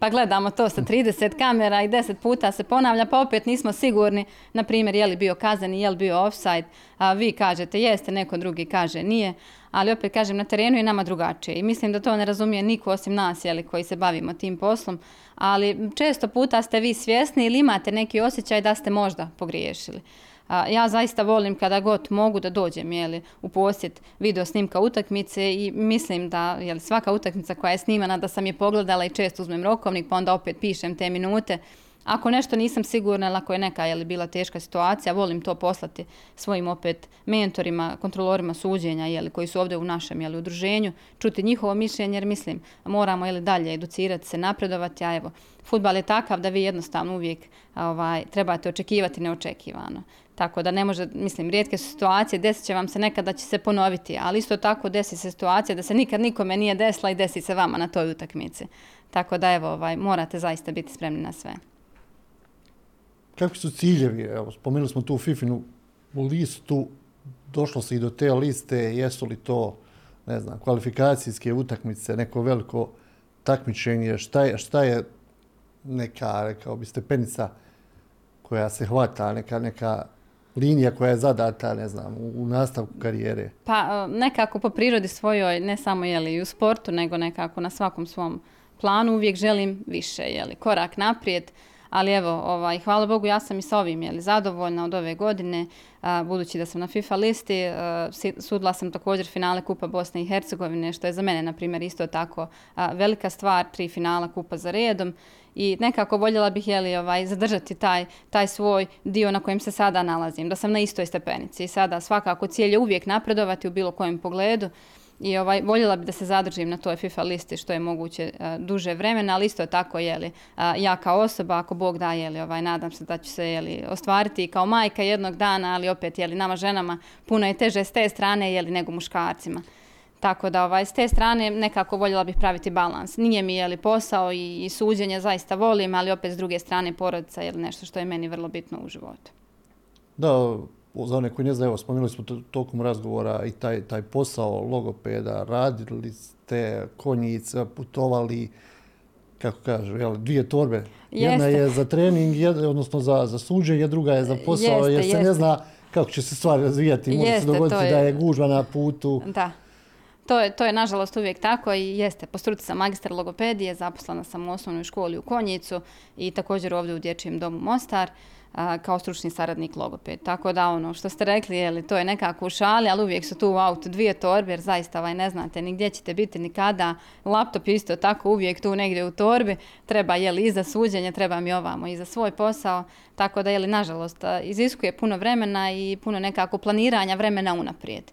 pa gledamo to sa 30 kamera i 10 puta se ponavlja, pa opet nismo sigurni, na primjer, je li bio kazani, je li bio offside, a vi kažete jeste, neko drugi kaže nije, ali opet kažem, na terenu je nama drugačije. I mislim da to ne razumije niko osim nas, jeli, koji se bavimo tim poslom, ali često puta ste vi svjesni ili imate neki osjećaj da ste možda pogriješili ja zaista volim kada god mogu da dođem jeli, u posjet video snimka utakmice i mislim da jeli, svaka utakmica koja je snimana da sam je pogledala i često uzmem rokovnik pa onda opet pišem te minute. Ako nešto nisam sigurna ako je neka jeli, bila teška situacija, volim to poslati svojim opet mentorima, kontrolorima suđenja jeli, koji su ovdje u našem jeli, udruženju, čuti njihovo mišljenje jer mislim moramo jeli, dalje educirati se, napredovati, a evo, futbal je takav da vi jednostavno uvijek ovaj, trebate očekivati neočekivano. Tako da ne može, mislim, rijetke su situacije, desit će vam se nekada da će se ponoviti, ali isto tako desi se situacija da se nikad nikome nije desila i desi se vama na toj utakmici. Tako da evo, ovaj, morate zaista biti spremni na sve. Kakvi su ciljevi? Evo, spomenuli smo tu Fifinu listu došlo se i do te liste, jesu li to, ne znam, kvalifikacijske utakmice, neko veliko takmičenje, šta je, šta je neka, rekao bi, stepenica koja se hvata, neka, neka linija koja je zadata, ne znam, u, nastavku karijere? Pa e, nekako po prirodi svojoj, ne samo jeli, u sportu, nego nekako na svakom svom planu uvijek želim više, jeli, korak naprijed. Ali evo, ovaj, hvala Bogu, ja sam i sa ovim jeli, zadovoljna od ove godine, budući da sam na FIFA listi. sudila sam također finale Kupa Bosne i Hercegovine, što je za mene, na primjer, isto tako velika stvar, tri finala Kupa za redom i nekako voljela bih jeli, ovaj, zadržati taj, taj svoj dio na kojem se sada nalazim, da sam na istoj stepenici. I sada svakako cilj je uvijek napredovati u bilo kojem pogledu i ovaj, voljela bi da se zadržim na toj FIFA listi što je moguće duže vremena, ali isto tako jeli, ja kao osoba, ako Bog da, jeli, ovaj, nadam se da ću se jeli, ostvariti kao majka jednog dana, ali opet jeli, nama ženama puno je teže s te strane jeli, nego muškarcima. Tako da ovaj, s te strane nekako voljela bih praviti balans. Nije mi je li posao i, i suđenje zaista volim, ali opet s druge strane porodica je nešto što je meni vrlo bitno u životu. Da, za one koji ne znaju, evo, spomenuli smo tokom razgovora i taj, taj posao logopeda, radili ste konjica, putovali, kako kažu, jel, dvije torbe. Jedna je za trening, jedna, odnosno za, za suđenje, druga je za posao, jer se ne zna kako će se stvari razvijati. Može se dogoditi da je gužva na putu. Da. To je, to je nažalost uvijek tako i jeste. Po struci sam magistar logopedije, zaposlena sam u osnovnoj školi u Konjicu i također ovdje u Dječjem domu Mostar kao stručni saradnik logoped. Tako da ono što ste rekli, je li, to je nekako u šali, ali uvijek su tu u autu dvije torbe, jer zaista ovaj, ne znate ni gdje ćete biti, ni kada. Laptop isto tako uvijek tu negdje u torbi. Treba je li i za suđenje, treba mi ovamo i za svoj posao. Tako da je nažalost iziskuje puno vremena i puno nekako planiranja vremena unaprijed.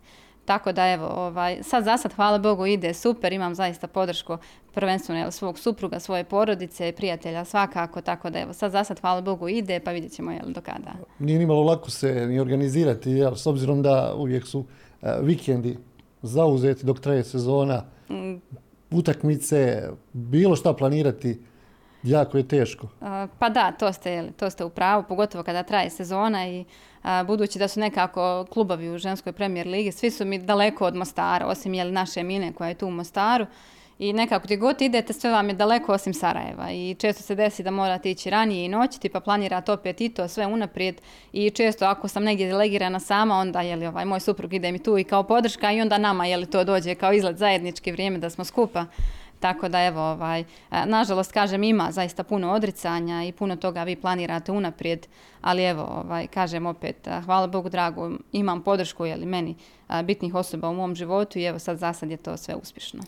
Tako da evo, ovaj, sad za sad, hvala Bogu, ide super, imam zaista podršku prvenstveno svog supruga, svoje porodice, prijatelja svakako, tako da evo, sad za sad, hvala Bogu, ide, pa vidjet ćemo jel, do kada. Nije ni malo lako se ni organizirati, jel, s obzirom da uvijek su e, vikendi zauzeti dok traje sezona, mm. utakmice, bilo šta planirati, jako je teško. pa da, to ste, to ste u pravu, pogotovo kada traje sezona i budući da su nekako klubovi u ženskoj premijer ligi, svi su mi daleko od Mostara, osim jel, naše Mine koja je tu u Mostaru. I nekako gdje god idete, sve vam je daleko osim Sarajeva. I često se desi da morate ići ranije i noćiti, pa planirate opet i to sve unaprijed. I često ako sam negdje delegirana sama, onda je li ovaj, moj suprug ide mi tu i kao podrška i onda nama je li to dođe kao izlet zajednički vrijeme da smo skupa. Tako da evo, ovaj, nažalost kažem ima zaista puno odricanja i puno toga vi planirate unaprijed, ali evo, ovaj, kažem opet, hvala Bogu drago, imam podršku jeli, meni bitnih osoba u mom životu i evo sad za sad je to sve uspješno.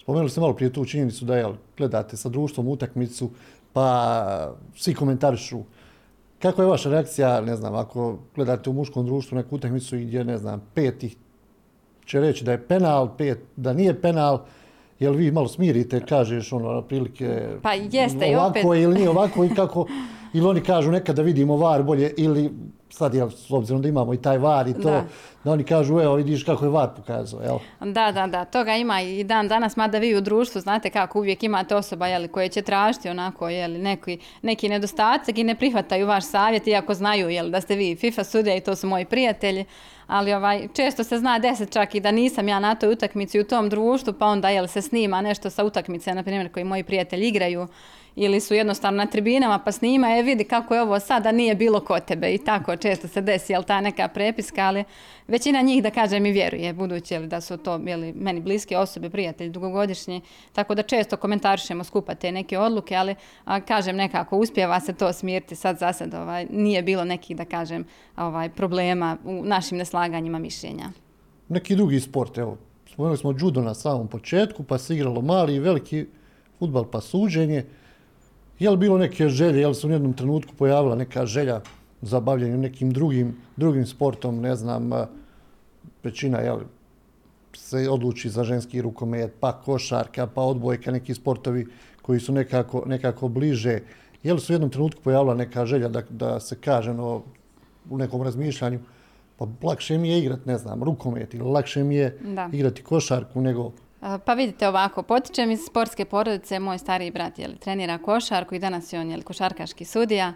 Spomenuli ste malo prije tu činjenicu da jel, gledate sa društvom utakmicu, pa svi komentarišu kako je vaša reakcija, ne znam, ako gledate u muškom društvu neku utakmicu i gdje, ne znam, pet ih će reći da je penal, pet da nije penal, jel vi malo smirite, kažeš ono, prilike pa jeste, ovako opet. ili nije ovako i kako, <laughs> ili oni kažu nekada da vidimo var bolje ili sad jel, s obzirom da imamo i taj var i to, da, da oni kažu evo vidiš kako je var pokazao, jel? Da, da, da, toga ima i dan danas, mada vi u društvu znate kako uvijek imate osoba jeli, koje će tražiti onako jeli, neki, neki nedostatak i ne prihvataju vaš savjet iako znaju jeli, da ste vi FIFA sudija i to su moji prijatelji, ali ovaj, često se zna deset čak i da nisam ja na toj utakmici u tom društvu, pa onda jel, se snima nešto sa utakmice, na primjer, koji moji prijatelji igraju ili su jednostavno na tribinama pa snima, je vidi kako je ovo sada nije bilo kod tebe i tako često se desi, jel ta neka prepiska, ali većina njih da kažem i vjeruje, budući da su to jeli, meni bliske osobe, prijatelji, dugogodišnji, tako da često komentarišemo skupa te neke odluke, ali a, kažem nekako uspjeva se to smirti sad za sad, ovaj, nije bilo nekih da kažem ovaj, problema u našim neslaganjima mišljenja. Neki drugi sport, evo, spomenuli smo judo na samom početku, pa se igralo mali i veliki futbal, pa suđenje. Je li bilo neke želje, je li se u jednom trenutku pojavila neka želja za bavljenje nekim drugim, drugim sportom, ne znam, većina je se odluči za ženski rukomet, pa košarka, pa odbojka, neki sportovi koji su nekako, nekako bliže. Je li se u jednom trenutku pojavila neka želja da, da se kaže no, u nekom razmišljanju, pa lakše mi je igrati, ne znam, rukomet ili lakše mi je da. igrati košarku nego pa vidite ovako, potičem iz sportske porodice, moj stariji brat je trenira košarku i danas je on je košarkaški sudija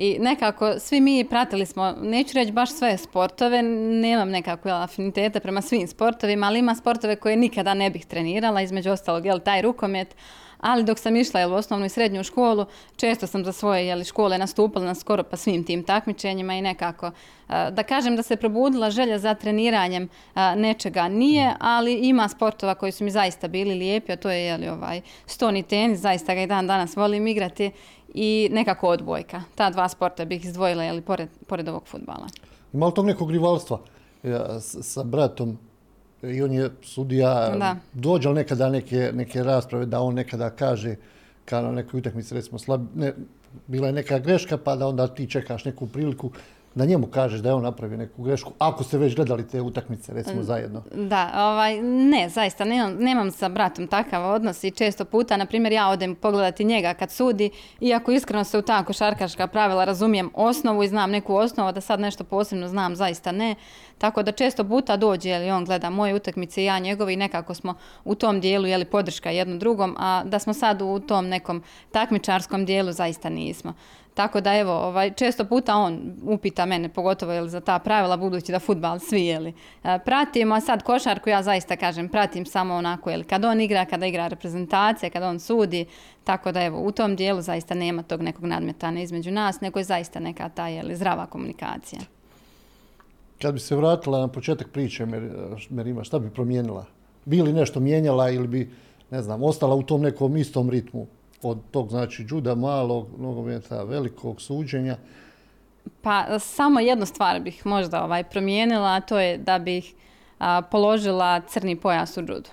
I nekako svi mi pratili smo, neću reći baš sve sportove, nemam nekakve afinitete prema svim sportovima, ali ima sportove koje nikada ne bih trenirala, između ostalog, jel, taj rukomet, ali dok sam išla jel, u osnovnu i srednju školu, često sam za svoje jel, škole nastupala na skoro pa svim tim takmičenjima i nekako, da kažem da se probudila želja za treniranjem nečega nije, ali ima sportova koji su mi zaista bili lijepi, a to je jel, ovaj, stoni tenis, zaista ga i dan danas volim igrati i nekako odbojka. Ta dva sporta bih izdvojila jel, pored, pored ovog futbala. Ima li tog nekog rivalstva ja, sa bratom i on je sudija, da. dođe li nekada neke, neke rasprave da on nekada kaže kao na nekoj utakmici recimo slab, ne, bila je neka greška pa da onda ti čekaš neku priliku da njemu kažeš da je on napravio neku grešku, ako ste već gledali te utakmice, recimo, zajedno. Da, ovaj, ne, zaista, nemam, nemam sa bratom takav odnos i često puta, na primjer, ja odem pogledati njega kad sudi, iako iskreno se u ta košarkaška pravila razumijem osnovu i znam neku osnovu, da sad nešto posebno znam, zaista ne. Tako da često puta dođe, ili on gleda moje utakmice i ja njegove i nekako smo u tom dijelu, jeli podrška jednom drugom, a da smo sad u tom nekom takmičarskom dijelu, zaista nismo. Tako da evo, ovaj, često puta on upita mene, pogotovo jel, za ta pravila, budući da futbal svi jeli, e, pratimo, a sad košarku ja zaista kažem, pratim samo onako, jel, kad on igra, kada igra reprezentacije, kada on sudi, tako da evo, u tom dijelu zaista nema tog nekog nadmetana između nas, nego je zaista neka ta jeli, zdrava komunikacija. Kad bi se vratila na početak priče, Merima, šta bi promijenila? Bi li nešto mijenjala ili bi, ne znam, ostala u tom nekom istom ritmu? Od tog znači džuda malog nogometa velikog suđenja? Pa samo jednu stvar bih možda ovaj promijenila, a to je da bih a, položila crni pojas u džudu.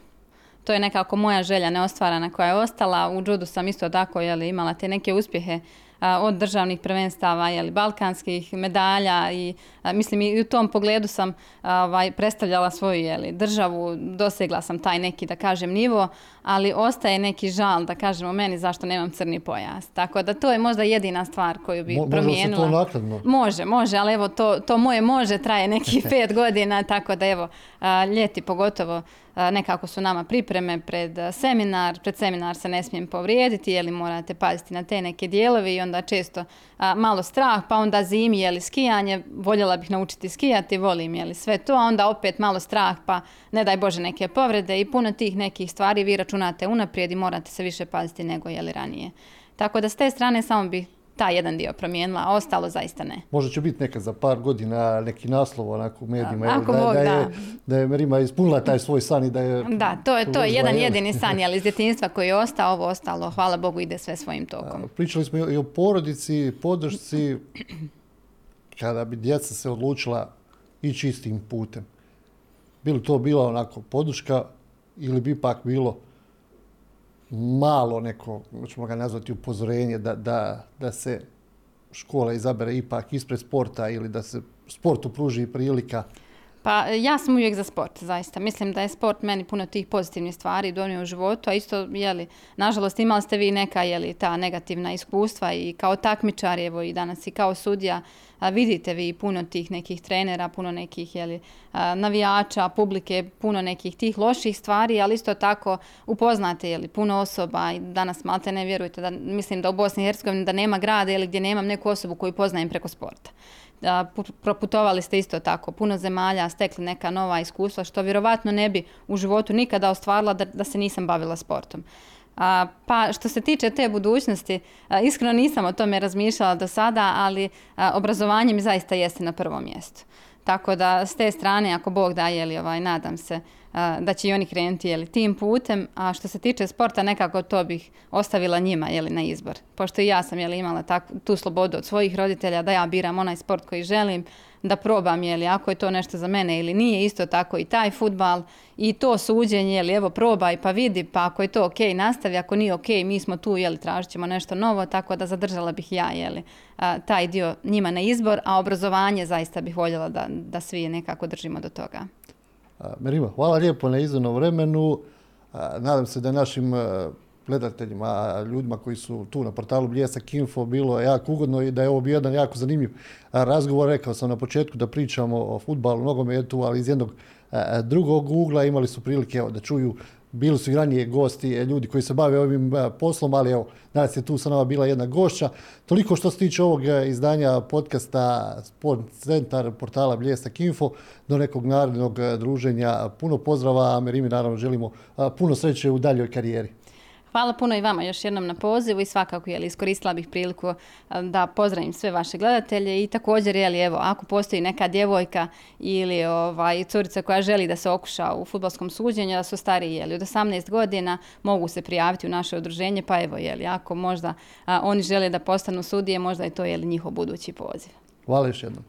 To je nekako moja želja neostvarana koja je ostala. U džudu sam isto tako jeli, imala te neke uspjehe od državnih prvenstava, jeli, balkanskih medalja i mislim i u tom pogledu sam ovaj, predstavljala svoju jeli, državu, dosegla sam taj neki da kažem nivo, ali ostaje neki žal da kažemo meni zašto nemam crni pojas. Tako da to je možda jedina stvar koju bi Mo, promijenila. Može se to Može, može, ali evo to, to moje može traje neki <laughs> pet godina, tako da evo ljeti pogotovo nekako su nama pripreme pred seminar, pred seminar se ne smijem povrijediti, jeli morate paziti na te neke dijelovi i onda često malo strah, pa onda zimi, jeli skijanje, voljela bih naučiti skijati, volim jeli sve to, a onda opet malo strah, pa ne daj Bože neke povrede i puno tih nekih stvari vi računate unaprijed i morate se više paziti nego jeli ranije. Tako da s te strane samo bih taj jedan dio promijenila, a ostalo zaista ne. Možda će biti nekad za par godina neki naslov onako u medijima. Ako da, Bog, da, je, da. je Merima ispunila taj svoj san i da je... <laughs> Da, to je, to je jedan jedini san, ali iz djetinjstva koji je ostao, ovo ostalo, hvala Bogu, ide sve svojim tokom. pričali smo i o porodici, podršci, kada bi djeca se odlučila ići istim putem. Bilo to bila onako podrška ili bi ipak bilo malo neko, ćemo ga nazvati upozorenje, da, da, da se škola izabere ipak ispred sporta ili da se sportu pruži prilika? Pa ja sam uvijek za sport, zaista. Mislim da je sport meni puno tih pozitivnih stvari donio u životu, a isto, jeli, nažalost imali ste vi neka, jeli, ta negativna iskustva i kao takmičar, evo i danas i kao sudija, vidite vi puno tih nekih trenera, puno nekih jeli, navijača, publike, puno nekih tih loših stvari, ali isto tako upoznate jeli, puno osoba i danas malte ne vjerujete da mislim da u Bosni i Hercegovini da nema grada ili gdje nemam neku osobu koju poznajem preko sporta. Da, proputovali ste isto tako puno zemalja, stekli neka nova iskustva što vjerovatno ne bi u životu nikada ostvarila da, da se nisam bavila sportom. A, pa što se tiče te budućnosti, iskreno nisam o tome razmišljala do sada, ali obrazovanje mi zaista jeste na prvom mjestu. Tako da s te strane, ako Bog da, jeli, ovaj, nadam se da će i oni krenuti jeli, tim putem. A što se tiče sporta, nekako to bih ostavila njima jeli, na izbor. Pošto i ja sam jeli, imala tak, tu slobodu od svojih roditelja da ja biram onaj sport koji želim, da probam je li ako je to nešto za mene ili nije isto tako i taj futbal i to suđenje li evo probaj pa vidi pa ako je to ok nastavi ako nije ok mi smo tu jeli tražit ćemo nešto novo tako da zadržala bih ja jeli taj dio njima na izbor a obrazovanje zaista bih voljela da, da svi nekako držimo do toga. Merima, hvala lijepo na izvornom vremenu. Nadam se da našim gledateljima, ljudima koji su tu na portalu Bljesak Info bilo jako ugodno i da je ovo bio jedan jako zanimljiv razgovor. Rekao sam na početku da pričamo o futbalu, nogometu, ali iz jednog drugog ugla, imali su prilike da čuju bili su i ranije gosti, ljudi koji se bave ovim poslom, ali evo, danas je tu sa nama bila jedna gošća. Toliko što se tiče ovog izdanja podcasta Sport Centar portala Bljesak Info do nekog narednog druženja. Puno pozdrava, a mi naravno želimo puno sreće u daljoj karijeri. Hvala puno i vama još jednom na pozivu i svakako je iskoristila bih priliku da pozdravim sve vaše gledatelje i također je li evo ako postoji neka djevojka ili ovaj curica koja želi da se okuša u futbolskom suđenju da su stariji je li od 18 godina mogu se prijaviti u naše udruženje pa evo je li ako možda oni žele da postanu sudije možda je to je li njihov budući poziv. Hvala još jednom.